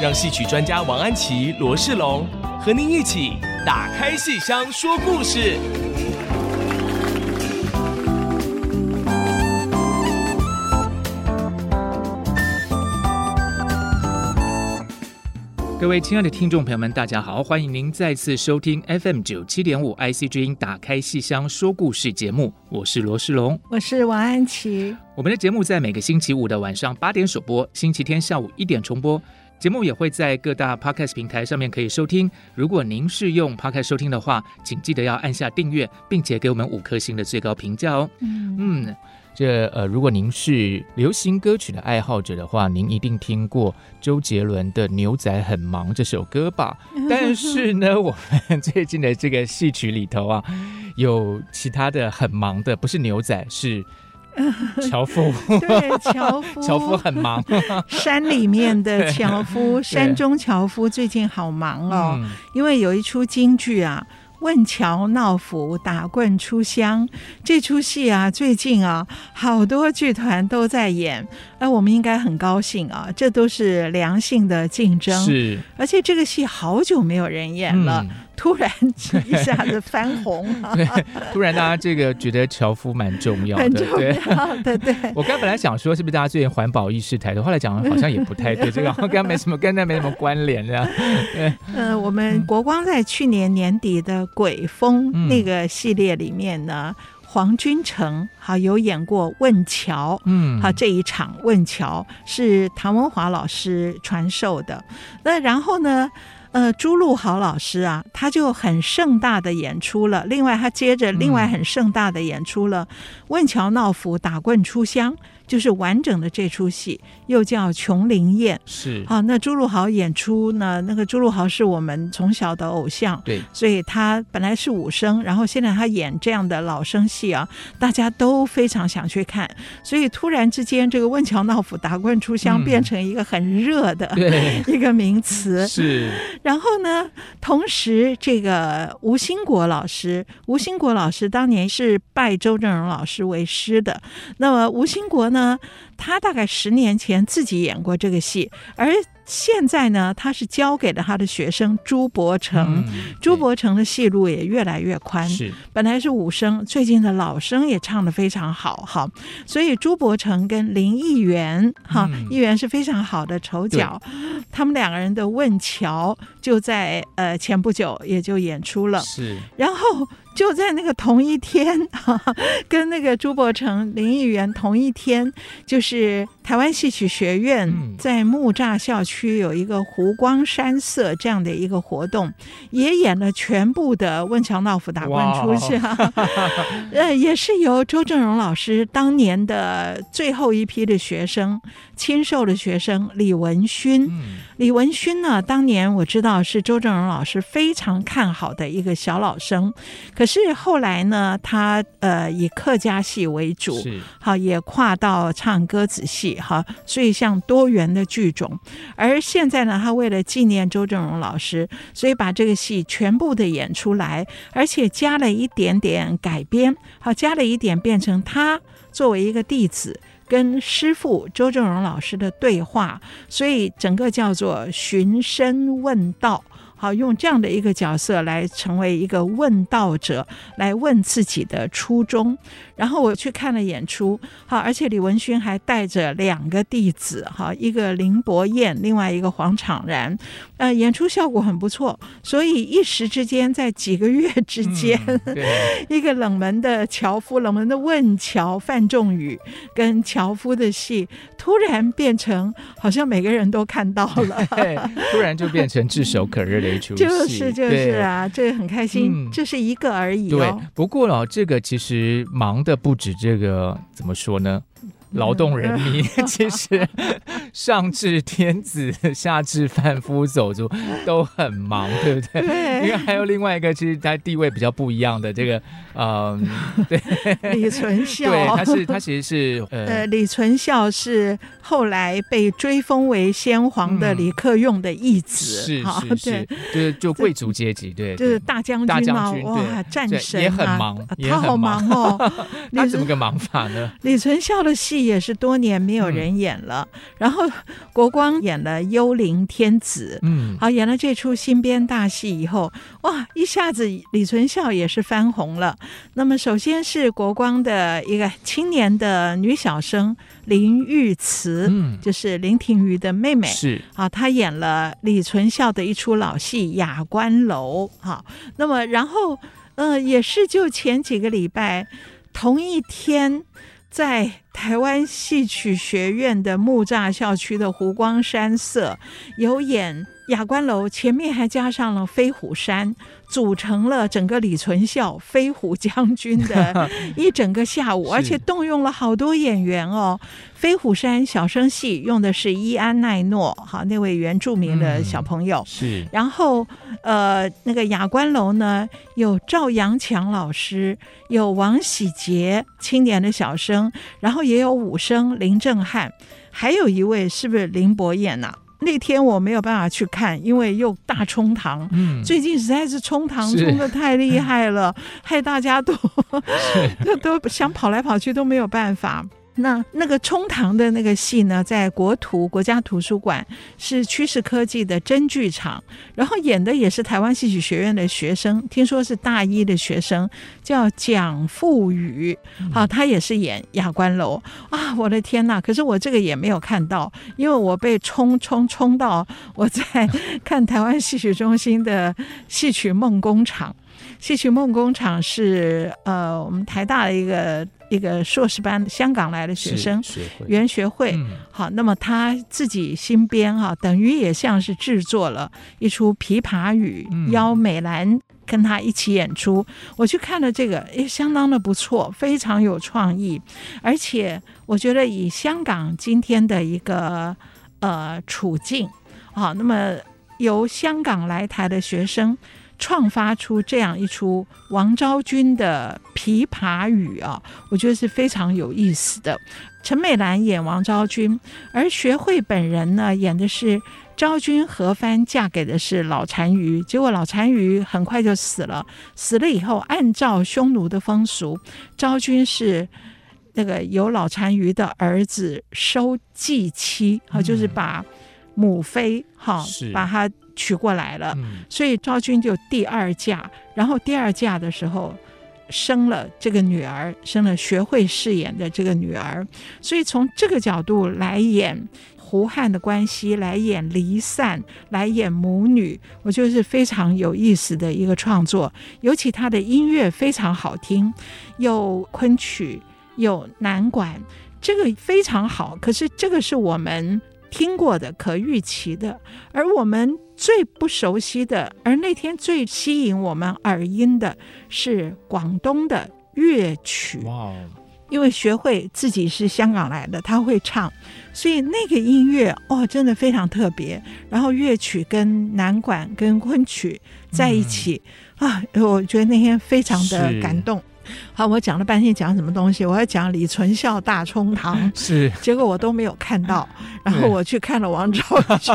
让戏曲专家王安琪、罗世龙和您一起打开戏箱说故事。各位亲爱的听众朋友们，大家好，欢迎您再次收听 FM 九七点五 IC 之音打开戏箱说故事节目，我是罗世龙，我是王安琪。我们的节目在每个星期五的晚上八点首播，星期天下午一点重播。节目也会在各大 Podcast 平台上面可以收听。如果您是用 Podcast 收听的话，请记得要按下订阅，并且给我们五颗星的最高评价哦。嗯嗯，这呃，如果您是流行歌曲的爱好者的话，您一定听过周杰伦的《牛仔很忙》这首歌吧？但是呢，我们最近的这个戏曲里头啊，有其他的很忙的，不是牛仔，是。樵夫，对，樵夫，樵夫很忙。山里面的 樵夫，山中樵夫最近好忙哦，嗯、因为有一出京剧啊。问樵闹府，打棍出乡，这出戏啊，最近啊，好多剧团都在演，那我们应该很高兴啊，这都是良性的竞争。是，而且这个戏好久没有人演了，嗯、突然一下子翻红，对，突然大家这个觉得樵夫蛮重要的，很重要的，对。我刚本来想说，是不是大家最近环保意识抬头？后来讲好像也不太对，这个 好像没什么跟那没什么关联这样。对，呃，我们国光在去年年底的。鬼风那个系列里面呢，嗯、黄君成好有演过问樵，嗯，好这一场问樵是唐文华老师传授的。那然后呢，呃，朱露豪老师啊，他就很盛大的演出了。另外，他接着另外很盛大的演出了问桥闹府，打棍出乡。就是完整的这出戏，又叫《琼林宴》。是好，那朱露豪演出呢？那个朱露豪是我们从小的偶像，对，所以他本来是武生，然后现在他演这样的老生戏啊，大家都非常想去看。所以突然之间，这个问樵闹府，打棍出乡变成一个很热的 一个名词。嗯、是，然后呢，同时这个吴兴国老师，吴兴国老师当年是拜周正荣老师为师的。那么吴兴国呢？呢，他大概十年前自己演过这个戏，而。现在呢，他是交给了他的学生朱伯承，嗯、朱伯承的戏路也越来越宽。是，本来是武生，最近的老生也唱得非常好，哈，所以朱伯承跟林议员，哈、嗯，义元是非常好的丑角，他们两个人的问桥就在呃前不久也就演出了。是，然后就在那个同一天，哈，跟那个朱伯承、林议员同一天，就是台湾戏曲学院在木栅校区。有一个湖光山色这样的一个活动，也演了全部的《问桥闹府》打官出去、啊，呃，也是由周正荣老师当年的最后一批的学生亲授的学生李文勋。嗯、李文勋呢，当年我知道是周正荣老师非常看好的一个小老生，可是后来呢，他呃以客家戏为主，好也跨到唱歌子戏，哈，所以像多元的剧种，而而现在呢，他为了纪念周正荣老师，所以把这个戏全部的演出来，而且加了一点点改编，好，加了一点变成他作为一个弟子跟师傅周正荣老师的对话，所以整个叫做寻声问道。好，用这样的一个角色来成为一个问道者，来问自己的初衷。然后我去看了演出，好，而且李文勋还带着两个弟子，哈，一个林伯彦，另外一个黄昶然，呃，演出效果很不错。所以一时之间，在几个月之间，嗯、一个冷门的樵夫、冷门的问樵范仲宇跟樵夫的戏，突然变成好像每个人都看到了，突然就变成炙手可热的。就是就是啊，这个很开心，嗯、这是一个而已、哦。对，不过哦，这个其实忙的不止这个，怎么说呢？劳动人民 其实上至天子，下至贩夫走卒都很忙，对不对？对。因为还有另外一个，其实他地位比较不一样的这个，嗯，对，李存孝，对，他是他其实是呃，呃，李存孝是后来被追封为先皇的李克用的义子，是是是，就是就贵族阶级，对，就是大将军，大将军，哇，战神也很忙，他好忙。哦。他怎么个忙法呢？李存孝的戏也是多年没有人演了，然后国光演了《幽灵天子》，嗯，好，演了这出新编大戏以后。哇！一下子李存孝也是翻红了。那么，首先是国光的一个青年的女小生林玉慈，嗯，就是林庭瑜的妹妹，是啊，她演了李存孝的一出老戏《雅观楼》。好，那么然后，呃，也是就前几个礼拜，同一天，在台湾戏曲学院的木栅校区的湖光山色有演。雅观楼前面还加上了飞虎山，组成了整个李存孝飞虎将军的 一整个下午，而且动用了好多演员哦。飞虎山小生戏用的是伊安奈诺，哈，那位原住民的小朋友、嗯、是。然后呃，那个雅观楼呢，有赵阳强老师，有王喜杰青年的小生，然后也有武生林正汉，还有一位是不是林伯彦呐、啊？那天我没有办法去看，因为又大冲堂。嗯，最近实在是冲堂冲的太厉害了，害大家都都都想跑来跑去都没有办法。那那个冲堂的那个戏呢，在国图国家图书馆是趋势科技的真剧场，然后演的也是台湾戏曲学院的学生，听说是大一的学生，叫蒋富宇，好，他也是演雅观楼。啊，我的天呐，可是我这个也没有看到，因为我被冲冲冲到我在 看台湾戏曲中心的戏曲梦工厂，戏曲梦工厂是呃我们台大的一个。一个硕士班香港来的学生，原学会，嗯、好，那么他自己新编哈，等于也像是制作了一出《琵琶语》，邀美兰跟他一起演出。我去看了这个，也相当的不错，非常有创意，而且我觉得以香港今天的一个呃处境，好，那么由香港来台的学生。创发出这样一出王昭君的《琵琶语》啊，我觉得是非常有意思的。陈美兰演王昭君，而学会本人呢演的是昭君何帆嫁给的是老单于，结果老单于很快就死了。死了以后，按照匈奴的风俗，昭君是那个由老单于的儿子收继妻，啊，就是把母妃哈，把她。娶过来了，所以昭君就第二嫁，然后第二嫁的时候生了这个女儿，生了学会饰演的这个女儿，所以从这个角度来演胡汉的关系，来演离散，来演母女，我觉得是非常有意思的一个创作。尤其他的音乐非常好听，有昆曲，有南管，这个非常好。可是这个是我们听过的、可预期的，而我们。最不熟悉的，而那天最吸引我们耳音的是广东的乐曲。哇！因为学会自己是香港来的，他会唱，所以那个音乐哦，真的非常特别。然后乐曲跟南管跟昆曲在一起、嗯、啊，我觉得那天非常的感动。好，我讲了半天讲什么东西？我要讲李存孝大冲堂，是，结果我都没有看到。然后我去看了王昭君，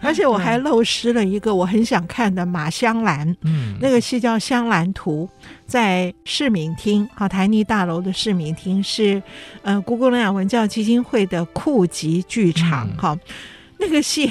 而且我还漏失了一个我很想看的马香兰，嗯，那个戏叫《香兰图》，在市民厅，好，台泥大楼的市民厅是，呃，郭公亮文教基金会的库吉剧场，好。这个戏，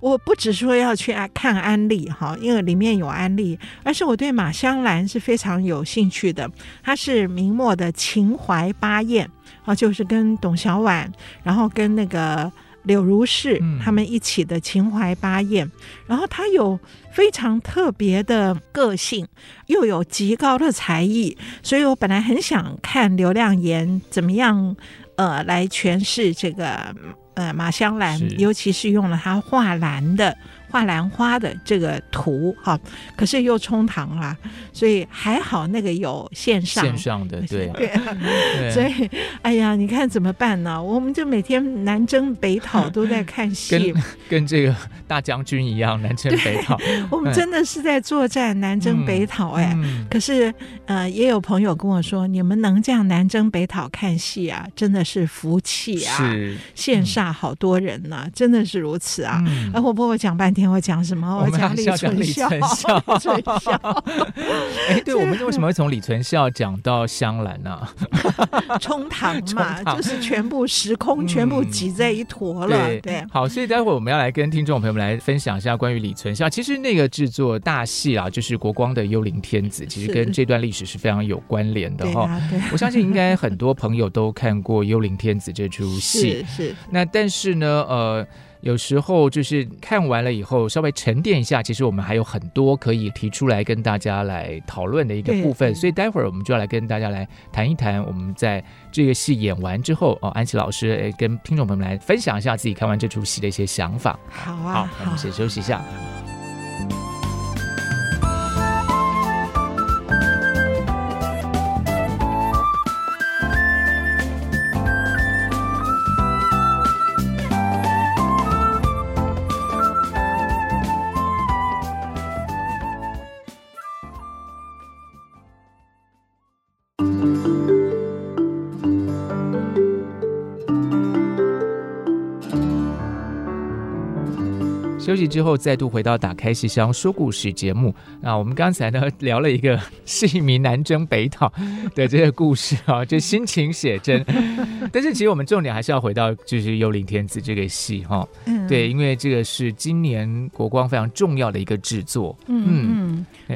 我不只说要去看安利哈，因为里面有安利，而是我对马香兰是非常有兴趣的。她是明末的秦淮八艳啊，就是跟董小宛，然后跟那个柳如是他们一起的秦淮八艳。然后她有非常特别的个性，又有极高的才艺，所以我本来很想看刘亮言怎么样呃来诠释这个。呃，马香兰，尤其是用了它画兰的画兰花的这个图哈，可是又冲堂啊，所以还好那个有线上线上的对。对，对，所以哎呀，你看怎么办呢？我们就每天南征北讨 都在看戏，跟跟这个大将军一样南征北讨，我们真的是在作战南征北讨哎，嗯、可是呃也有朋友跟我说，你们能这样南征北讨看戏啊，真的是福气啊，是线下好多人呐、真的是如此啊。哎、嗯，我婆婆讲半天，我讲什么？我讲 李存孝。李存孝。哎，对，我们为什么会从李存孝讲到香兰呢？冲堂嘛，就是全部时空全部挤在一坨了。对，好，所以待会我们要来跟听众朋友们来分享一下关于李存孝。其实那个制作大戏啊，就是国光的《幽灵天子》，其实跟这段历史是非常有关联的哈。我相信应该很多朋友都看过《幽灵天子》这出戏。是。那但是呢，呃。有时候就是看完了以后，稍微沉淀一下，其实我们还有很多可以提出来跟大家来讨论的一个部分。所以待会儿我们就要来跟大家来谈一谈，我们在这个戏演完之后，哦，安琪老师诶，跟听众朋友们来分享一下自己看完这出戏的一些想法。好啊，好，那我们先休息一下。息之后，再度回到打开戏箱说故事节目。那我们刚才呢聊了一个是一名南征北讨的这个故事啊，就心情写真。但是其实我们重点还是要回到就是《幽灵天子》这个戏哈。嗯，对，因为这个是今年国光非常重要的一个制作。嗯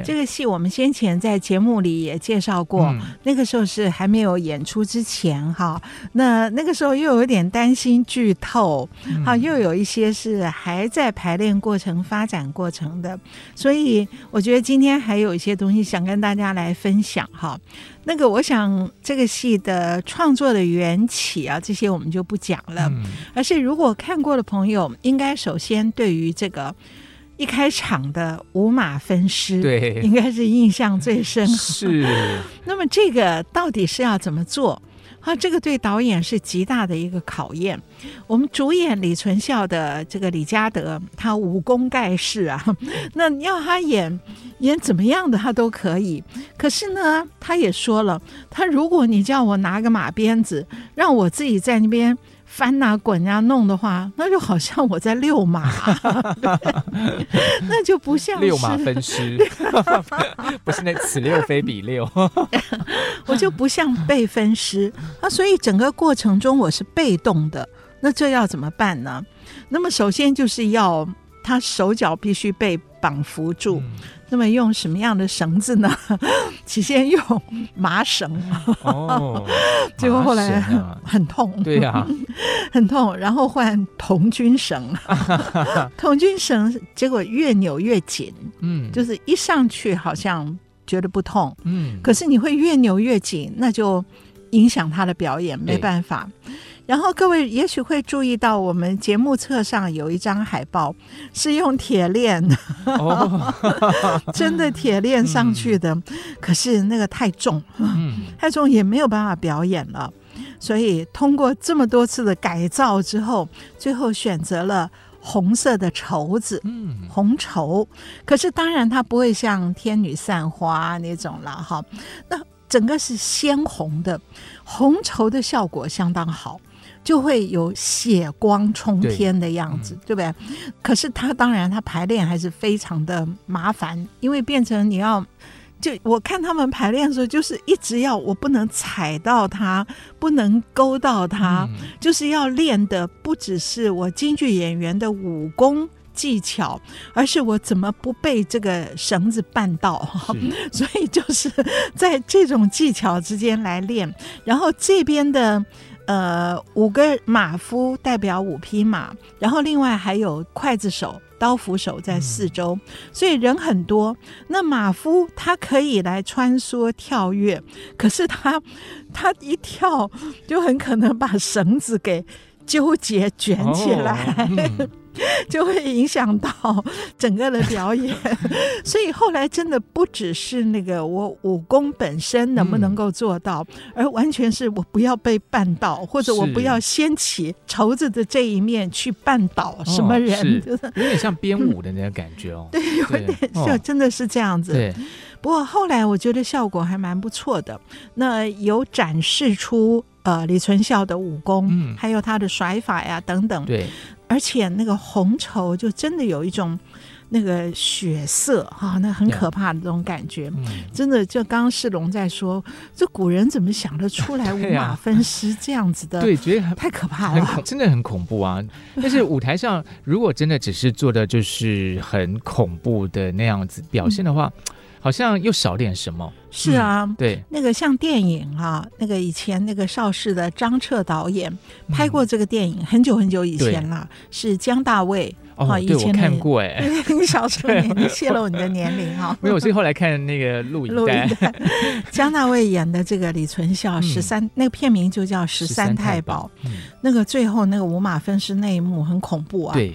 这个戏我们先前在节目里也介绍过，嗯、那个时候是还没有演出之前哈。那那个时候又有点担心剧透，好，又有一些是还在排。练过程、发展过程的，所以我觉得今天还有一些东西想跟大家来分享哈。那个，我想这个戏的创作的缘起啊，这些我们就不讲了，嗯、而是如果看过的朋友，应该首先对于这个一开场的五马分尸，对，应该是印象最深。是。那么这个到底是要怎么做？啊，这个对导演是极大的一个考验。我们主演李存孝的这个李嘉德，他武功盖世啊，那要他演演怎么样的他都可以。可是呢，他也说了，他如果你叫我拿个马鞭子，让我自己在那边。翻呐、啊、滚呀、啊、弄的话，那就好像我在遛马，那就不像是遛马分尸，不是那此六非彼六，我就不像被分尸啊。所以整个过程中我是被动的，那这要怎么办呢？那么首先就是要他手脚必须被绑缚住。嗯那么用什么样的绳子呢？起先用麻绳，哦、结果后来很痛，对呀、啊，很痛。然后换童军绳，童军绳，结果越扭越紧，嗯，就是一上去好像觉得不痛，嗯，可是你会越扭越紧，那就影响他的表演，没办法。然后各位也许会注意到，我们节目册上有一张海报是用铁链，哦、真的铁链上去的。嗯、可是那个太重，嗯、太重也没有办法表演了。所以通过这么多次的改造之后，最后选择了红色的绸子，嗯、红绸。可是当然它不会像天女散花那种了哈。那整个是鲜红的，红绸的效果相当好。就会有血光冲天的样子，对，不对？可是他当然他排练还是非常的麻烦，因为变成你要就我看他们排练的时候，就是一直要我不能踩到他，不能勾到他，嗯、就是要练的不只是我京剧演员的武功技巧，而是我怎么不被这个绳子绊到。所以就是在这种技巧之间来练，然后这边的。呃，五个马夫代表五匹马，然后另外还有筷子手、刀斧手在四周，所以人很多。那马夫他可以来穿梭跳跃，可是他他一跳就很可能把绳子给纠结卷起来。就会影响到整个的表演。所以后来真的不只是那个我武功本身能不能够做到，嗯、而完全是我不要被绊倒，或者我不要掀起绸子的这一面去绊倒什么人，就是、哦、有点像编舞的那个感觉哦。对，有点像，真的是这样子。对。不过后来我觉得效果还蛮不错的，那有展示出呃李存孝的武功，嗯，还有他的甩法呀等等，对，而且那个红绸就真的有一种那个血色哈、哦，那很可怕的这种感觉，嗯、真的就刚刚世龙在说，这古人怎么想得出来五马 分尸这样子的？对，觉得太可怕了，真的很恐怖啊！但是舞台上如果真的只是做的就是很恐怖的那样子表现的话。嗯好像又少点什么？是啊，嗯、对，那个像电影啊，那个以前那个邵氏的张彻导演拍过这个电影，嗯、很久很久以前了，是姜大卫哦，以前我看过哎，你 小时候年龄泄露你的年龄哈，没有，我是后来看那个录影带，影带。姜大卫演的这个李存孝十三，嗯、那个片名就叫《十三太保》，嗯、那个最后那个五马分尸那一幕很恐怖啊，对，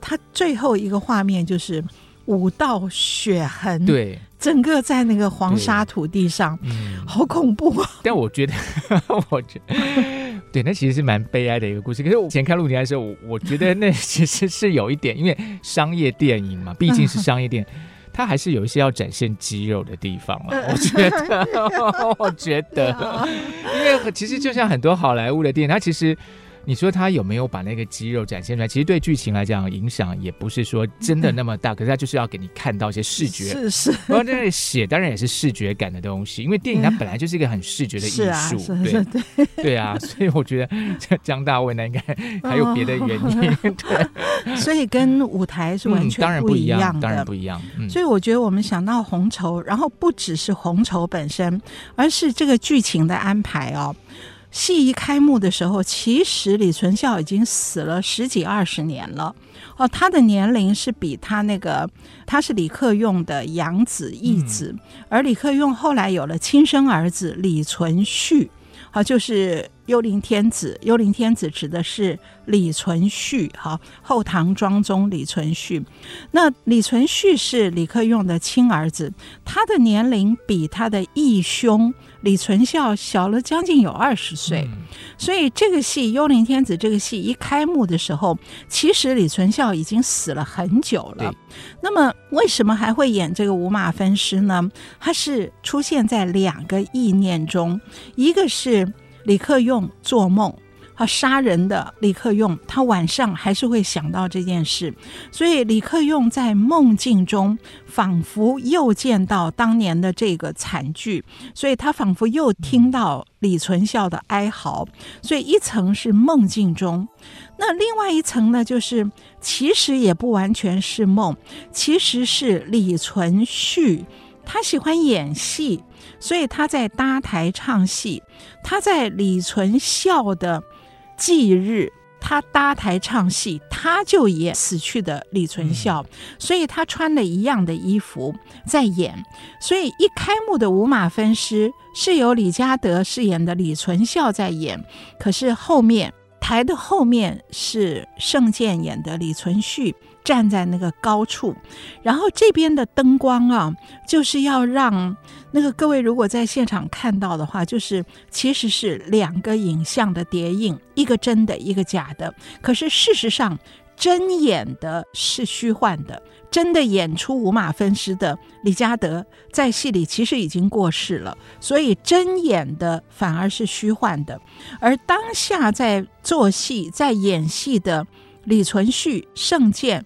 他最后一个画面就是武道血痕，对。整个在那个黄沙土地上，嗯，好恐怖啊！但我觉得，我觉得，对，那其实是蛮悲哀的一个故事。可是我以前看录影带的时候，我我觉得那其实是有一点，因为商业电影嘛，毕竟是商业电影，它还是有一些要展现肌肉的地方嘛。我觉得，我觉得，因为其实就像很多好莱坞的电影，它其实。你说他有没有把那个肌肉展现出来？其实对剧情来讲影响也不是说真的那么大，可是他就是要给你看到一些视觉。是是。然后在那里写当然也是视觉感的东西，因为电影它本来就是一个很视觉的艺术。对对对啊，所以我觉得张大卫那应该还有别的原因。对。所以跟舞台是完全不一样的，当然不一样。所以我觉得我们想到红绸，然后不只是红绸本身，而是这个剧情的安排哦。戏一开幕的时候，其实李存孝已经死了十几二十年了。哦，他的年龄是比他那个，他是李克用的养子义子，嗯、而李克用后来有了亲生儿子李存勖，啊，就是。幽灵天子，幽灵天子指的是李存勖，哈，后唐庄宗李存勖。那李存勖是李克用的亲儿子，他的年龄比他的义兄李存孝小了将近有二十岁。嗯、所以这个戏《幽灵天子》这个戏一开幕的时候，其实李存孝已经死了很久了。那么为什么还会演这个五马分尸呢？他是出现在两个意念中，一个是。李克用做梦，他杀人的李克用，他晚上还是会想到这件事，所以李克用在梦境中仿佛又见到当年的这个惨剧，所以他仿佛又听到李存孝的哀嚎，所以一层是梦境中，那另外一层呢，就是其实也不完全是梦，其实是李存勖他喜欢演戏。所以他在搭台唱戏，他在李存孝的忌日，他搭台唱戏，他就演死去的李存孝，所以他穿了一样的衣服在演。所以一开幕的五马分尸是由李嘉德饰演的李存孝在演，可是后面台的后面是盛剑演的李存勖。站在那个高处，然后这边的灯光啊，就是要让那个各位如果在现场看到的话，就是其实是两个影像的叠印，一个真的，一个假的。可是事实上，真演的是虚幻的，真的演出五马分尸的李嘉德在戏里其实已经过世了，所以真演的反而是虚幻的，而当下在做戏、在演戏的李存勖、盛剑。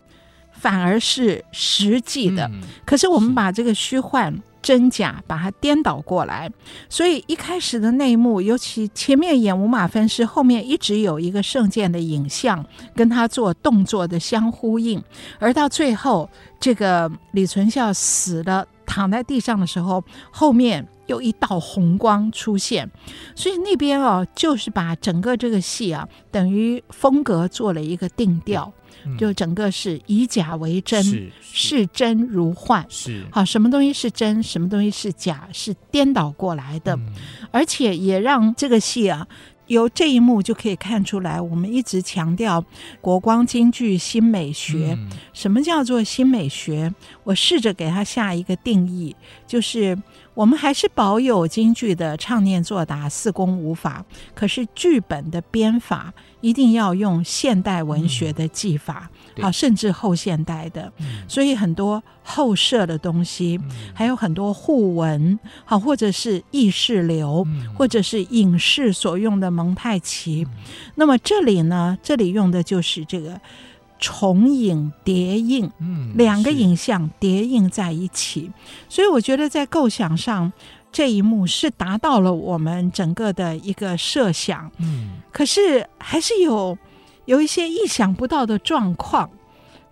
反而是实际的，嗯、可是我们把这个虚幻真假把它颠倒过来，所以一开始的那一幕，尤其前面演五马分尸，后面一直有一个圣剑的影像跟他做动作的相呼应，而到最后这个李存孝死了躺在地上的时候，后面有一道红光出现，所以那边哦，就是把整个这个戏啊，等于风格做了一个定调。就整个是以假为真，是，真如幻，是好，什么东西是真，什么东西是假，是颠倒过来的，嗯、而且也让这个戏啊由这一幕就可以看出来，我们一直强调国光京剧新美学。嗯、什么叫做新美学？我试着给它下一个定义，就是。我们还是保有京剧的唱念做打四功五法，可是剧本的编法一定要用现代文学的技法，好、嗯，甚至后现代的。嗯、所以很多后设的东西，嗯、还有很多互文，好，或者是意识流，嗯、或者是影视所用的蒙太奇。嗯、那么这里呢，这里用的就是这个。重影叠映，嗯，两个影像叠映在一起，所以我觉得在构想上这一幕是达到了我们整个的一个设想，嗯，可是还是有有一些意想不到的状况，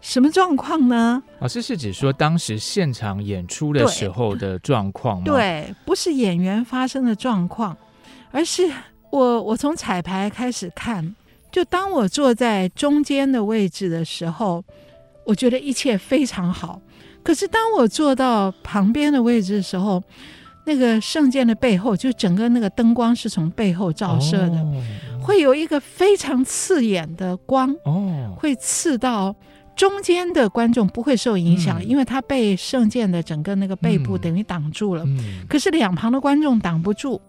什么状况呢？老师是指说当时现场演出的时候的状况吗？对，不是演员发生的状况，而是我我从彩排开始看。就当我坐在中间的位置的时候，我觉得一切非常好。可是当我坐到旁边的位置的时候，那个圣剑的背后，就整个那个灯光是从背后照射的，哦、会有一个非常刺眼的光，哦、会刺到中间的观众不会受影响，嗯、因为他被圣剑的整个那个背部等于挡住了。可是两旁的观众挡不住。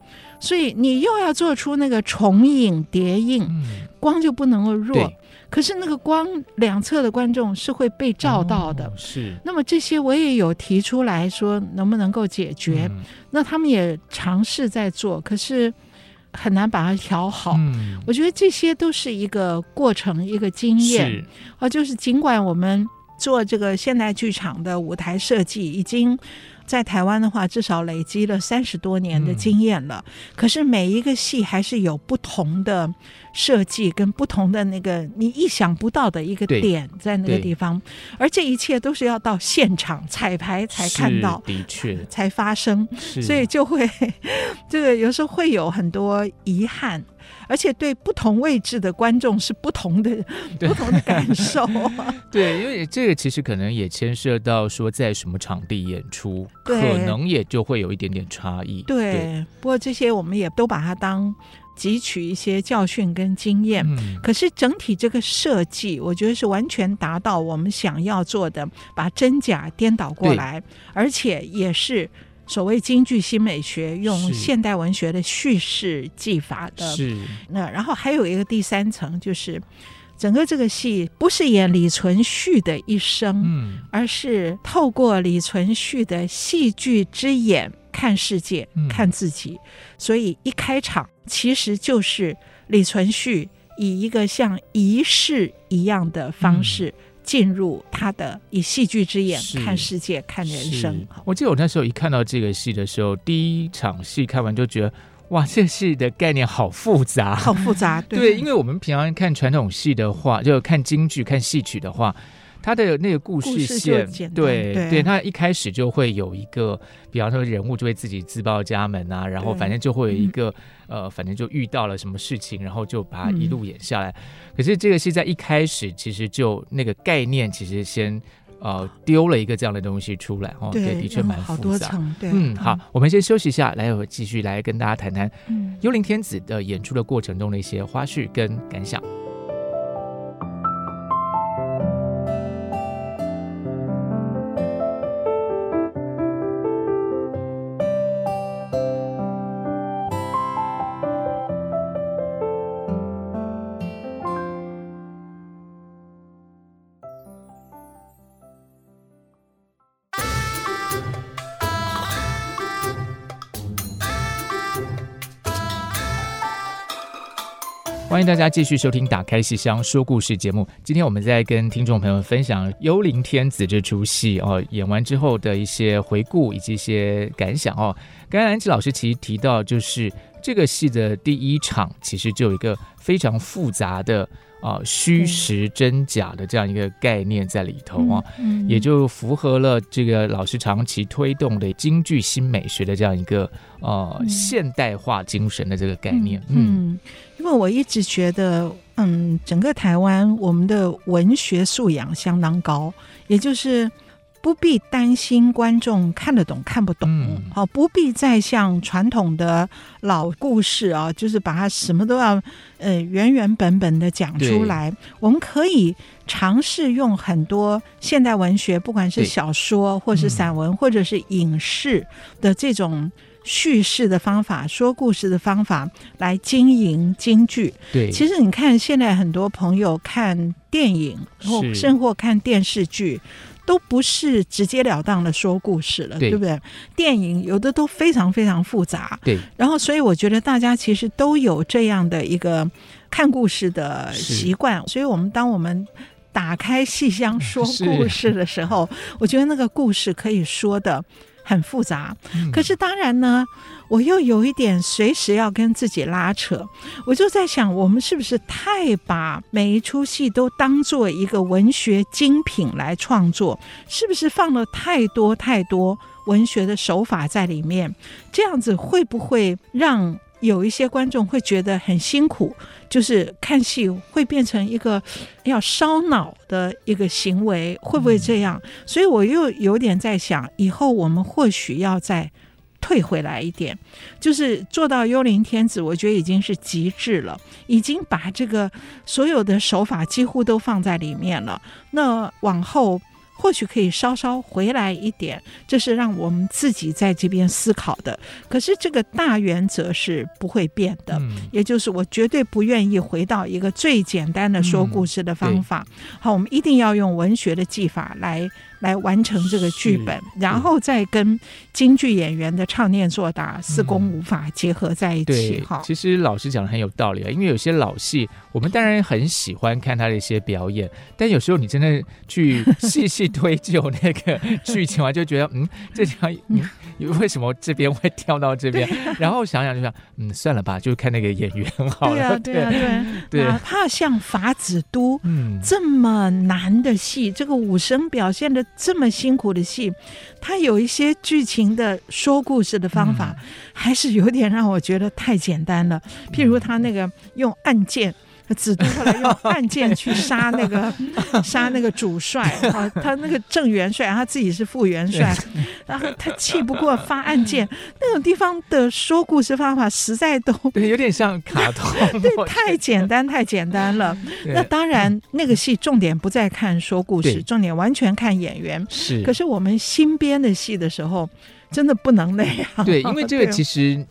所以你又要做出那个重影叠映，嗯、光就不能够弱。可是那个光两侧的观众是会被照到的。哦、是。那么这些我也有提出来说，能不能够解决？嗯、那他们也尝试在做，可是很难把它调好。嗯、我觉得这些都是一个过程，一个经验。是啊，就是尽管我们做这个现代剧场的舞台设计已经。在台湾的话，至少累积了三十多年的经验了。嗯、可是每一个戏还是有不同的设计，跟不同的那个你意想不到的一个点在那个地方。而这一切都是要到现场彩排才看到，的确才发生，所以就会 这个有时候会有很多遗憾。而且对不同位置的观众是不同的不同的感受。对，因为这个其实可能也牵涉到说在什么场地演出，对可能也就会有一点点差异。对，对不过这些我们也都把它当汲取一些教训跟经验。嗯，可是整体这个设计，我觉得是完全达到我们想要做的，把真假颠倒过来，而且也是。所谓京剧新美学，用现代文学的叙事技法的，是那然后还有一个第三层，就是整个这个戏不是演李存勖的一生，嗯，而是透过李存勖的戏剧之眼看世界，嗯、看自己。所以一开场其实就是李存勖以一个像仪式一样的方式。嗯进入他的以戏剧之眼看世界、看人生。我记得我那时候一看到这个戏的时候，第一场戏看完就觉得，哇，这戏的概念好复杂，好复杂。对，对，因为我们平常看传统戏的话，就看京剧、看戏曲的话。他的那个故事线，对对，他一开始就会有一个，比方说人物就会自己自报家门啊，然后反正就会有一个，呃，反正就遇到了什么事情，然后就把它一路演下来。可是这个戏在一开始其实就那个概念，其实先呃丢了一个这样的东西出来哦，对，的确蛮复杂。嗯，好，我们先休息一下，来我继续来跟大家谈谈《幽灵天子》的演出的过程中的一些花絮跟感想。欢迎大家继续收听《打开戏箱说故事》节目。今天我们在跟听众朋友们分享《幽灵天子》这出戏哦，演完之后的一些回顾以及一些感想哦。刚刚安琪老师其实提到，就是这个戏的第一场其实就有一个非常复杂的。啊，虚实真假的这样一个概念在里头啊，也就符合了这个老师长期推动的京剧新美学的这样一个呃、嗯、现代化精神的这个概念。嗯，嗯，因为我一直觉得，嗯，整个台湾我们的文学素养相当高，也就是不必担心观众看得懂看不懂，好、嗯，不必再像传统的老故事啊，就是把它什么都要呃原原本本的讲出来。我们可以尝试用很多现代文学，不管是小说或是散文，或者是影视的这种。叙事的方法，说故事的方法来经营京剧。对，其实你看，现在很多朋友看电影或甚或看电视剧，都不是直截了当的说故事了，对，对不对？电影有的都非常非常复杂。对，然后所以我觉得大家其实都有这样的一个看故事的习惯，所以我们当我们打开戏箱说 故事的时候，我觉得那个故事可以说的。很复杂，可是当然呢，我又有一点随时要跟自己拉扯。我就在想，我们是不是太把每一出戏都当做一个文学精品来创作？是不是放了太多太多文学的手法在里面？这样子会不会让有一些观众会觉得很辛苦？就是看戏会变成一个要烧脑的一个行为，会不会这样？所以我又有点在想，以后我们或许要再退回来一点，就是做到幽灵天子，我觉得已经是极致了，已经把这个所有的手法几乎都放在里面了。那往后。或许可以稍稍回来一点，这是让我们自己在这边思考的。可是这个大原则是不会变的，嗯、也就是我绝对不愿意回到一个最简单的说故事的方法。嗯、好，我们一定要用文学的技法来。来完成这个剧本，然后再跟京剧演员的唱念做打、四功五法结合在一起。哈、嗯，其实老师讲的很有道理啊，因为有些老戏，我们当然很喜欢看他的一些表演，但有时候你真的去细细推究那个剧情啊，就觉得嗯，这条嗯，为什么这边会跳到这边？然后想想就想，嗯，算了吧，就看那个演员好了。对啊，对啊，对。哪怕像《法子都》嗯这么难的戏，这个武生表现的。这么辛苦的戏，他有一些剧情的说故事的方法，嗯、还是有点让我觉得太简单了。譬如他那个用暗箭。子都后来用暗箭去杀那个 杀那个主帅啊，他那个正元帅，他自己是副元帅，然后他气不过发暗箭，那种地方的说故事方法实在都 对，有点像卡通，对，太简单太简单了。那当然，那个戏重点不在看说故事，重点完全看演员。是，可是我们新编的戏的时候，真的不能那样。对，因为这个其实。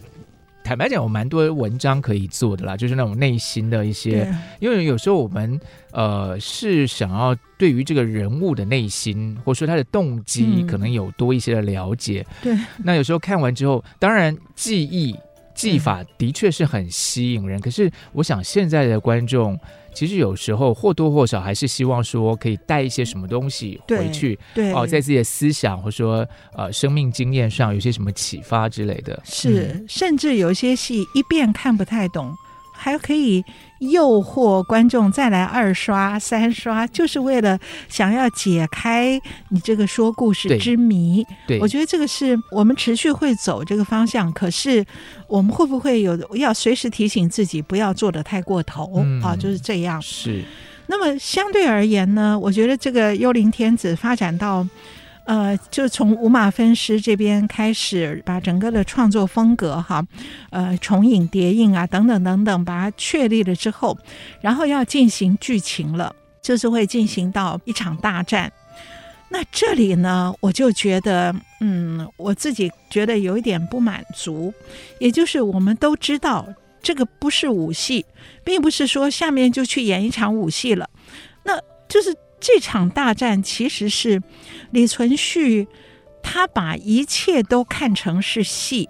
坦白讲，有蛮多文章可以做的啦，就是那种内心的一些，因为有时候我们呃是想要对于这个人物的内心，或者说他的动机，可能有多一些的了解。对，那有时候看完之后，当然记忆技法的确是很吸引人，可是我想现在的观众。其实有时候或多或少还是希望说可以带一些什么东西回去，对哦，在自己的思想或者说呃生命经验上有些什么启发之类的。是，嗯、甚至有些戏一遍看不太懂。还可以诱惑观众再来二刷、三刷，就是为了想要解开你这个说故事之谜。对，我觉得这个是我们持续会走这个方向。可是我们会不会有要随时提醒自己不要做的太过头、嗯、啊？就是这样。是。那么相对而言呢，我觉得这个幽灵天子发展到。呃，就从五马分尸这边开始，把整个的创作风格哈，呃，重影叠映啊，等等等等，把它确立了之后，然后要进行剧情了，就是会进行到一场大战。那这里呢，我就觉得，嗯，我自己觉得有一点不满足，也就是我们都知道这个不是武戏，并不是说下面就去演一场武戏了，那就是。这场大战其实是李存勖，他把一切都看成是戏，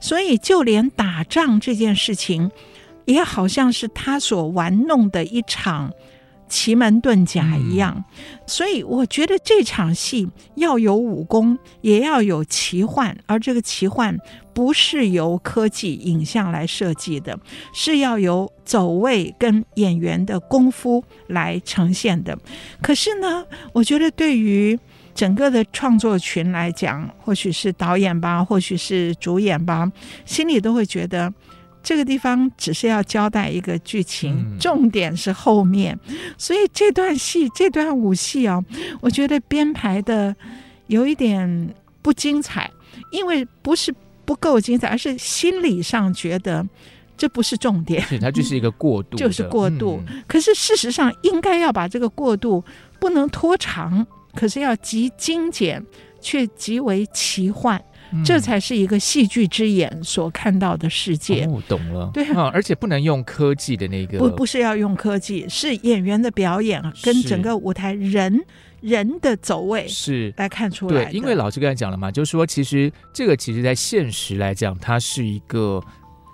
所以就连打仗这件事情，也好像是他所玩弄的一场奇门遁甲一样。所以我觉得这场戏要有武功，也要有奇幻，而这个奇幻。不是由科技影像来设计的，是要由走位跟演员的功夫来呈现的。可是呢，我觉得对于整个的创作群来讲，或许是导演吧，或许是主演吧，心里都会觉得这个地方只是要交代一个剧情，重点是后面。所以这段戏，这段舞戏啊，我觉得编排的有一点不精彩，因为不是不够精彩，而是心理上觉得这不是重点，是它就是一个过渡，就是过渡。嗯、可是事实上应该要把这个过渡不能拖长，可是要极精简，却极为奇幻。这才是一个戏剧之眼所看到的世界。哦，懂了。对啊，而且不能用科技的那个，不不是要用科技，是演员的表演跟整个舞台人人的走位是来看出来。对，因为老师刚才讲了嘛，就是说其实这个其实在现实来讲，它是一个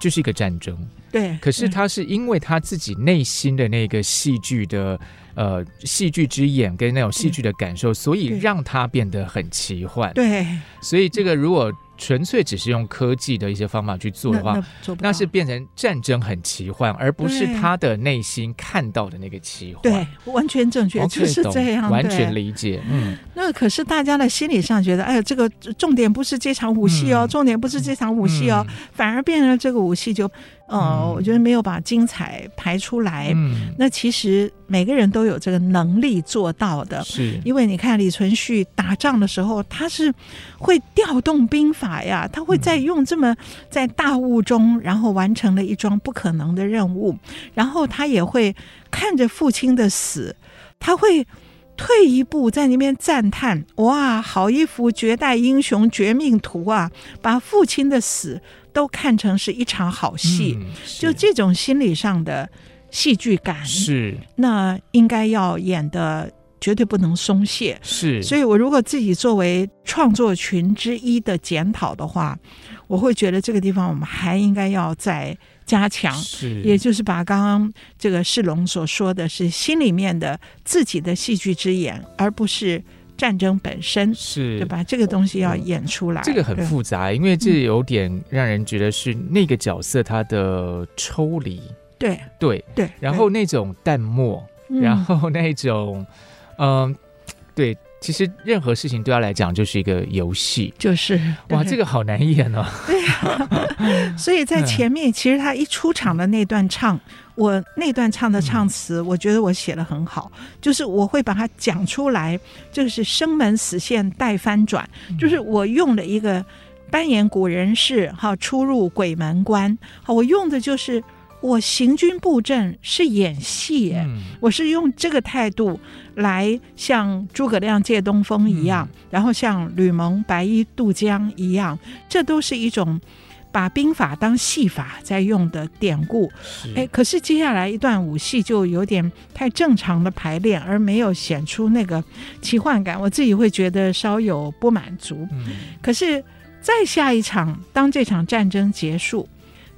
就是一个战争。对，可是他是因为他自己内心的那个戏剧的。呃，戏剧之眼跟那种戏剧的感受，所以让它变得很奇幻。对，所以这个如果。纯粹只是用科技的一些方法去做的话，那，那，那是变成战争很奇幻，而不是他的内心看到的那个奇幻。对，完全正确，就是这样，完全理解。嗯，那可是大家的心理上觉得，哎呀，这个重点不是这场武戏哦，嗯、重点不是这场武戏哦，嗯、反而变成这个武戏就，呃、嗯，我觉得没有把精彩排出来。嗯，那其实每个人都有这个能力做到的，是因为你看李存勖打仗的时候，他是会调动兵法。呀，他会在用这么在大雾中，然后完成了一桩不可能的任务，然后他也会看着父亲的死，他会退一步在那边赞叹：“哇，好一幅绝代英雄绝命图啊！”把父亲的死都看成是一场好戏，嗯、就这种心理上的戏剧感是那应该要演的。绝对不能松懈，是。所以，我如果自己作为创作群之一的检讨的话，我会觉得这个地方我们还应该要再加强。是，也就是把刚刚这个世龙所说的是心里面的自己的戏剧之眼，而不是战争本身，是，对吧？这个东西要演出来。这个很复杂，因为这有点让人觉得是那个角色他的抽离。对对对，然后那种淡漠，然后那种。嗯，对，其实任何事情对他来讲就是一个游戏，就是哇，这个好难演哦。对啊，所以在前面，其实他一出场的那段唱，我那段唱的唱词，我觉得我写的很好，就是我会把它讲出来，就是生门死线待翻转，就是我用了一个扮演古人士哈，出入鬼门关，好，我用的就是。我行军布阵是演戏，嗯，我是用这个态度来像诸葛亮借东风一样，嗯，然后像吕蒙白衣渡江一样，这都是一种把兵法当戏法在用的典故。哎，可是接下来一段武戏就有点太正常的排练，而没有显出那个奇幻感，我自己会觉得稍有不满足。嗯，可是再下一场，当这场战争结束，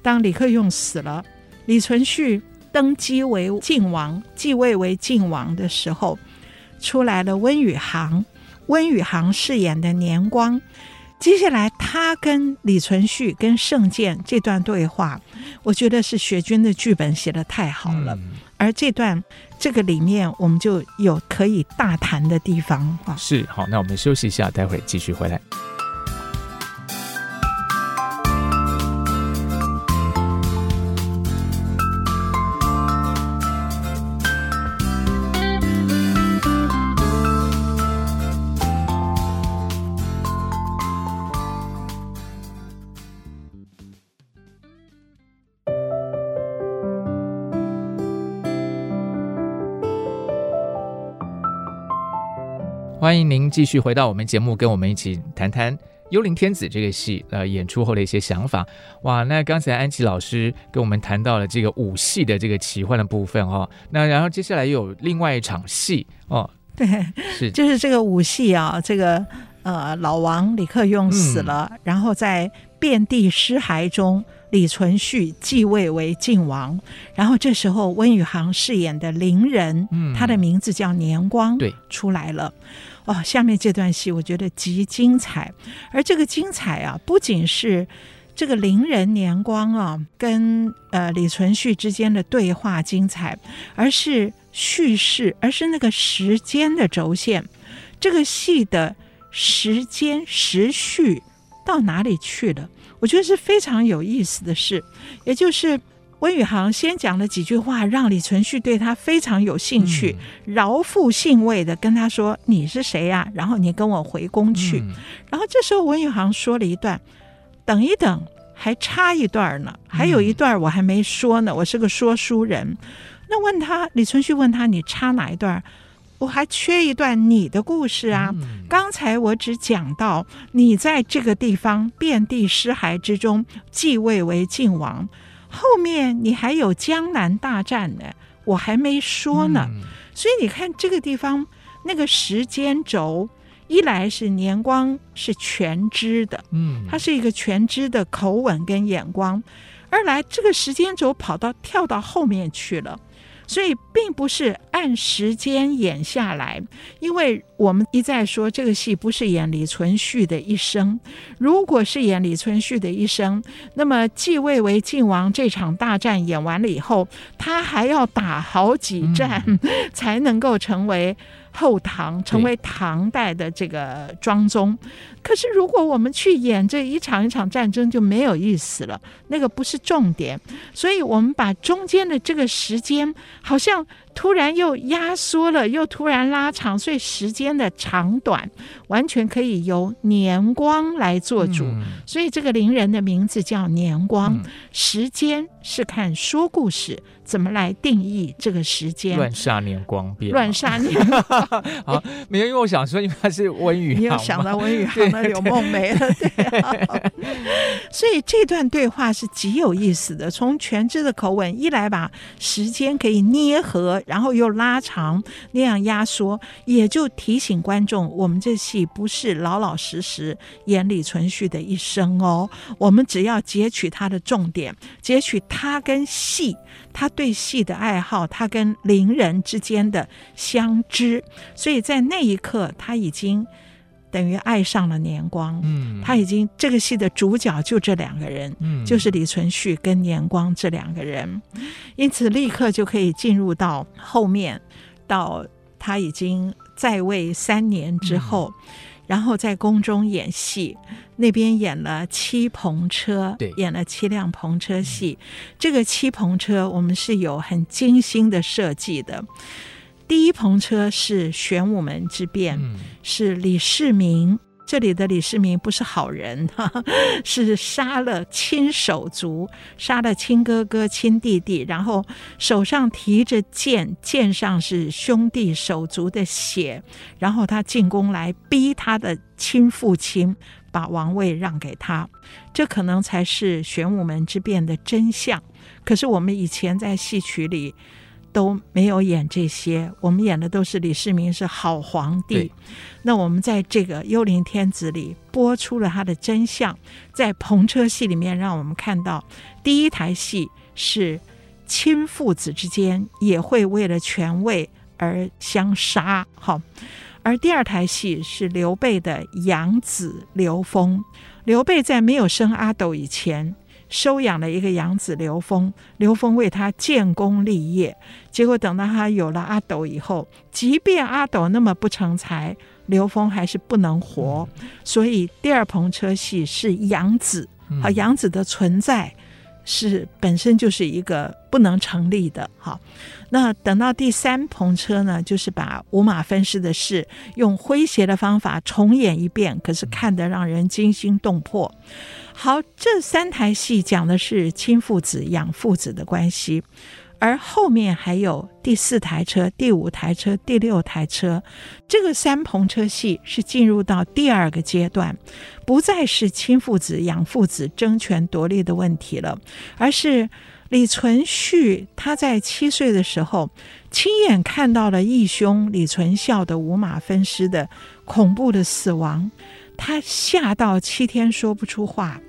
当李克用死了。李存勖登基为晋王，继位为晋王的时候，出来了温宇航。温宇航饰演的年光，接下来他跟李存勖、跟圣剑这段对话，我觉得是学军的剧本写的太好了。嗯、而这段这个里面，我们就有可以大谈的地方啊。是，好，那我们休息一下，待会儿继续回来。欢迎您继续回到我们节目，跟我们一起谈谈《幽灵天子》这个戏呃演出后的一些想法。哇，那刚才安琪老师跟我们谈到了这个武戏的这个奇幻的部分哦。那然后接下来又有另外一场戏哦，对，是就是这个武戏啊，这个呃老王李克用死了，嗯、然后在遍地尸骸中，李存勖继位为晋王，然后这时候温宇航饰演的伶人，嗯，他的名字叫年光，对，出来了。哦，下面这段戏我觉得极精彩，而这个精彩啊，不仅是这个伶人年光啊跟呃李存勖之间的对话精彩，而是叙事，而是那个时间的轴线，这个戏的时间时序到哪里去了？我觉得是非常有意思的事，也就是温宇航先讲了几句话，让李存勖对他非常有兴趣，饶富兴味的跟他说：“你是谁呀？然后你跟我回宫去。嗯”然后这时候温宇航说了一段：“等一等，还差一段呢，还有一段我还没说呢，我是个说书人。”那问他，李存勖问他：“你差哪一段？”我还缺一段你的故事啊！嗯、刚才我只讲到你在这个地方遍地尸骸之中继位为晋王，后面你还有江南大战呢，我还没说呢。嗯、所以你看这个地方那个时间轴，一来是年光是全知的，嗯，它是一个全知的口吻跟眼光；二来这个时间轴跑到跳到后面去了。所以并不是按时间演下来，因为我们一再说这个戏不是演李存勖的一生。如果是演李存勖的一生，那么继位为晋王这场大战演完了以后，他还要打好几战，嗯、才能够成为。后唐成为唐代的这个庄宗，可是如果我们去演这一场一场战争就没有意思了，那个不是重点，所以我们把中间的这个时间好像突然又压缩了，又突然拉长，所以时间的长短完全可以由年光来做主，嗯、所以这个伶人的名字叫年光，嗯、时间是看说故事。怎么来定义这个时间？乱杀年光变，乱杀年光。好，没有，因为我想说，因为他是温宇航，你有想到温宇航的柳梦梅了，对。所以这段对话是极有意思的，从全知的口吻，一来把时间可以捏合，然后又拉长，那样压缩，也就提醒观众，我们这戏不是老老实实演李存勖的一生哦，我们只要截取他的重点，截取他跟戏。他对戏的爱好，他跟伶人之间的相知，所以在那一刻，他已经等于爱上了年光。嗯，他已经这个戏的主角就这两个人，嗯，就是李存勖跟年光这两个人，因此立刻就可以进入到后面，到他已经在位三年之后。嗯然后在宫中演戏，那边演了七篷车，对演了七辆篷车戏。嗯、这个七篷车我们是有很精心的设计的。第一篷车是玄武门之变，嗯、是李世民。这里的李世民不是好人，是杀了亲手足，杀了亲哥哥、亲弟弟，然后手上提着剑，剑上是兄弟手足的血，然后他进宫来逼他的亲父亲把王位让给他，这可能才是玄武门之变的真相。可是我们以前在戏曲里。都没有演这些，我们演的都是李世民是好皇帝。那我们在这个《幽灵天子》里播出了他的真相，在篷车戏里面，让我们看到第一台戏是亲父子之间也会为了权位而相杀，好，而第二台戏是刘备的养子刘封，刘备在没有生阿斗以前。收养了一个养子刘峰，刘峰为他建功立业。结果等到他有了阿斗以后，即便阿斗那么不成才，刘峰还是不能活。所以第二篷车戏是养子，好，养子的存在是本身就是一个不能成立的。哈，那等到第三篷车呢，就是把五马分尸的事用诙谐的方法重演一遍，可是看得让人惊心动魄。好，这三台戏讲的是亲父子、养父子的关系，而后面还有第四台车、第五台车、第六台车。这个三篷车戏是进入到第二个阶段，不再是亲父子、养父子争权夺利的问题了，而是李存勖他在七岁的时候亲眼看到了义兄李存孝的五马分尸的恐怖的死亡。他吓到七天说不出话，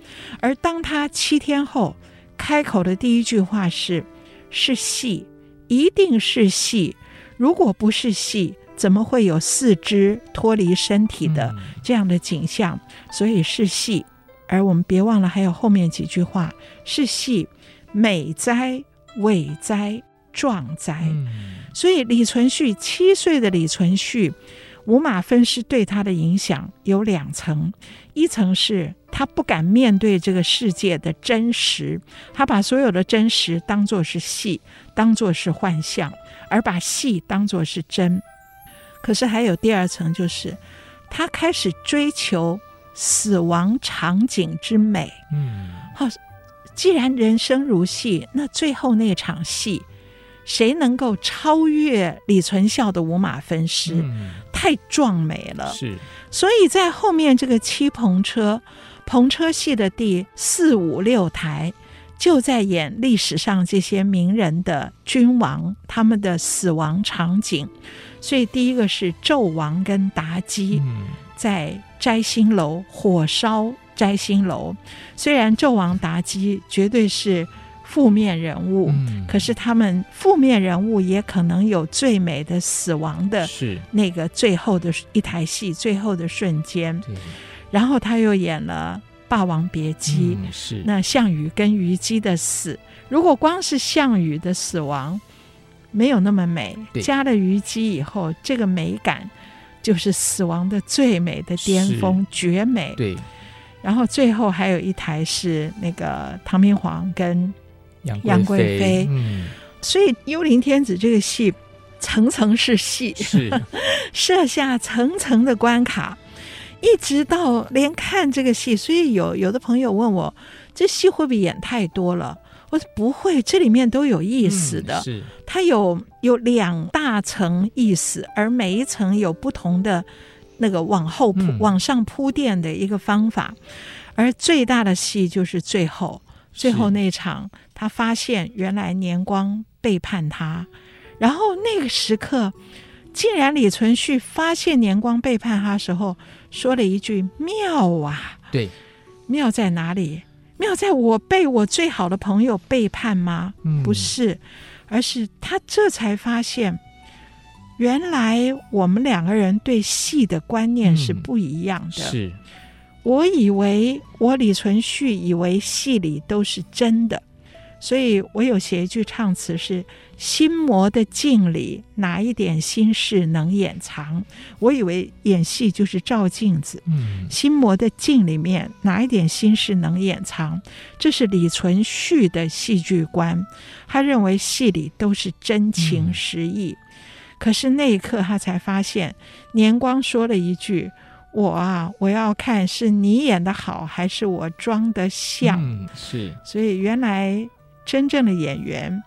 而当他七天后开口的第一句话是：“是戏，一定是戏。如果不是戏，怎么会有四肢脱离身体的这样的景象？所以是戏。而我们别忘了还有后面几句话：是戏，美哉，伟哉，壮哉。所以李存勖七岁的李存勖。无码分尸对他的影响有两层，一层是他不敢面对这个世界的真实，他把所有的真实当作是戏，当作是幻象，而把戏当作是真。可是还有第二层，就是他开始追求死亡场景之美。嗯，好，既然人生如戏，那最后那场戏。谁能够超越李存孝的五马分尸？嗯、太壮美了。是，所以在后面这个七篷车，篷车戏的第四五六台，就在演历史上这些名人的君王他们的死亡场景。所以第一个是纣王跟妲己在摘星楼火烧摘星楼，虽然纣王妲己绝对是。负面人物，嗯、可是他们负面人物也可能有最美的死亡的，是那个最后的一台戏，最后的瞬间。然后他又演了《霸王别姬》，嗯，是那项羽跟虞姬的死。如果光是项羽的死亡没有那么美，加了虞姬以后，这个美感就是死亡的最美的巅峰，绝美。对，然后最后还有一台是那个唐明皇跟。杨贵妃，嗯，所以《幽灵天子》这个戏层层是戏，是。设下层层的关卡，一直到连看这个戏，所以有有的朋友问我，这戏会不会演太多了？我说不会，这里面都有意思的，嗯、是。它有有两大层意思，而每一层有不同的那个往后铺、嗯、往上铺垫的一个方法，而最大的戏就是最后。最后那场，他发现原来年光背叛他，然后那个时刻，竟然李存勖发现年光背叛他的时候，说了一句：“妙啊！”对，妙在哪里？妙在我被我最好的朋友背叛吗？嗯，不是，而是他这才发现，原来我们两个人对戏的观念是不一样的。嗯，是。我以为我李存勖以为戏里都是真的，所以我有写一句唱词是：心魔的镜里哪一点心事能掩藏？我以为演戏就是照镜子，嗯，心魔的镜里面哪一点心事能掩藏？这是李存勖的戏剧观，他认为戏里都是真情实意。嗯，可是那一刻他才发现，年光说了一句。我啊，我要看是你演的好，还是我装的像。嗯，是。所以原来真正的演员，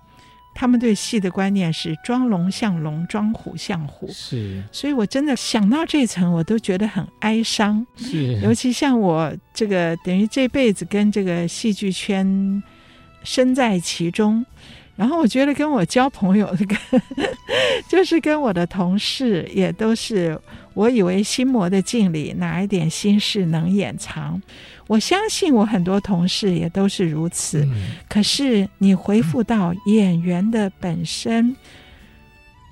他们对戏的观念是装龙像龙，装虎像虎。是。所以我真的想到这层，我都觉得很哀伤。是。尤其像我这个，等于这辈子跟这个戏剧圈身在其中。然后我觉得跟我交朋友的，跟 就是跟我的同事也都是，我以为心魔的镜里哪一点心事能掩藏？我相信我很多同事也都是如此。嗯、可是你回复到演员的本身，嗯、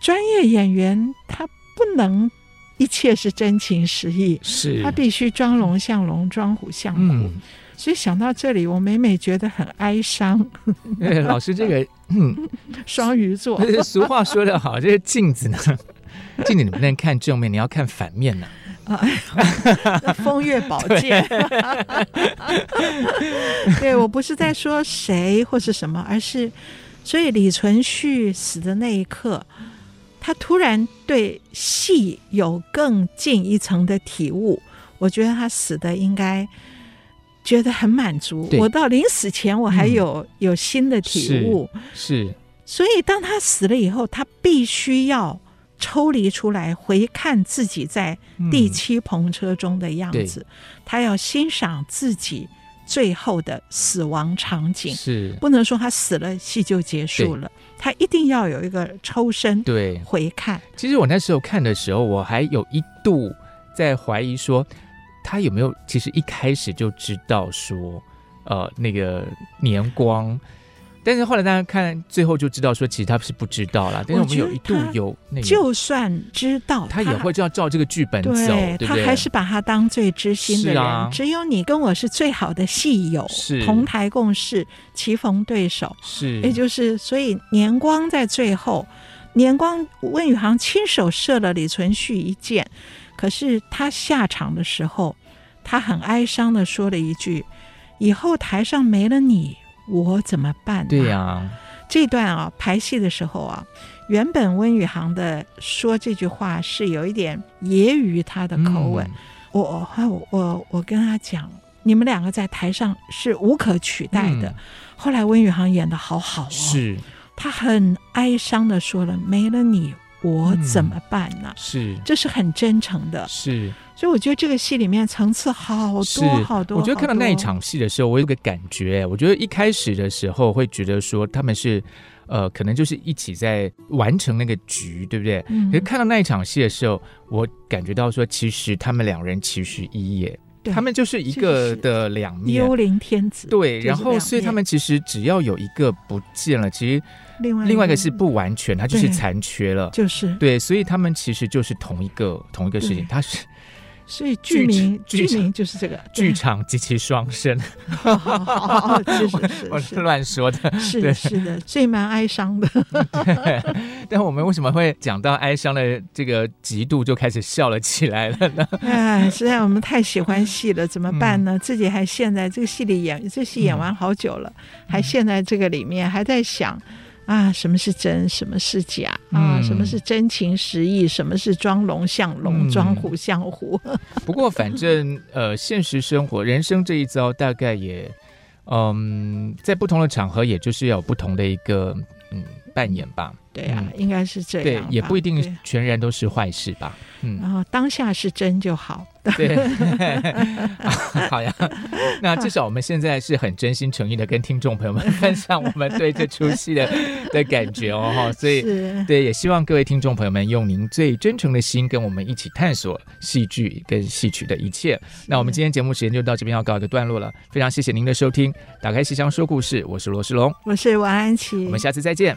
专业演员他不能一切是真情实意，是他必须装龙像龙，装虎像虎。嗯所以想到这里，我每每觉得很哀伤。对，老师这个，嗯，双鱼座。俗话说得好，这个镜子呢，镜子你不能看正面，你要看反面呢。啊，风月宝剑。对，我不是在说谁或是什么，而是，所以李存勖死的那一刻，他突然对戏有更进一层的体悟。我觉得他死的应该。觉得很满足。我到临死前，我还有、嗯、有新的体悟。是，是所以当他死了以后，他必须要抽离出来，回看自己在第七篷车中的样子。嗯、他要欣赏自己最后的死亡场景。是，不能说他死了，戏就结束了。他一定要有一个抽身，对，回看。其实我那时候看的时候，我还有一度在怀疑说。他有没有其实一开始就知道说，呃，那个年光，但是后来大家看最后就知道说，其实他是不知道啦。但是我们有一度有那个，就算知道，他也会就要照这个剧本走，对，对对，他还是把他当最知心的人。啊、只有你跟我是最好的戏友，是同台共事，棋逢对手，是，也就是所以年光在最后。年光温宇航亲手射了李存勖一箭，可是他下场的时候，他很哀伤的说了一句：“以后台上没了你，我怎么办啊？”对呀，这段啊排戏的时候啊，原本温宇航的说这句话是有一点揶揄他的口吻。嗯、我我我我跟他讲，你们两个在台上是无可取代的。嗯、后来温宇航演的好好哦。是。他很哀伤的说了：“没了你，我怎么办呢？”嗯、是，这是很真诚的。是，所以我觉得这个戏里面层次好多好多。我觉得看到那一场戏的时候，我有个感觉，我觉得一开始的时候会觉得说他们是，呃，可能就是一起在完成那个局，对不对？嗯。可是看到那一场戏的时候，我感觉到说，其实他们两人其实一也。他们就是一个的两面，幽灵天子。对，然后所以他们其实只要有一个不见了，其实另外另外一个是不完全，它就是残缺了，就是对，所以他们其实就是同一个同一个事情，它是。所以剧名剧名就是这个剧场及其双生，是是是，我是乱说的，是是的，所以蛮哀伤的。但我们为什么会讲到哀伤的这个极度就开始笑了起来了呢？哎，实在我们太喜欢戏了，怎么办呢？自己还陷在这个戏里演，这戏演完好久了，还陷在这个里面，还在想。啊，什么是真，什么是假啊？什么是真情实意？什么是装聋像聋，装虎像虎？不过，反正呃，现实生活人生这一遭，大概也嗯，在不同的场合，也就是要有不同的一个嗯扮演吧。对啊，嗯、应该是这样。对，也不一定全然都是坏事吧。嗯，然后当下是真就好。对，好呀。那至少我们现在是很真心诚意的跟听众朋友们分享我们对这出戏的的感觉哦哈。所以，对，也希望各位听众朋友们用您最真诚的心跟我们一起探索戏剧跟戏曲的一切。那我们今天节目时间就到这边要告一个段落了。非常谢谢您的收听，打开戏箱说故事，我是罗世龙，我是王安琪，我们下次再见，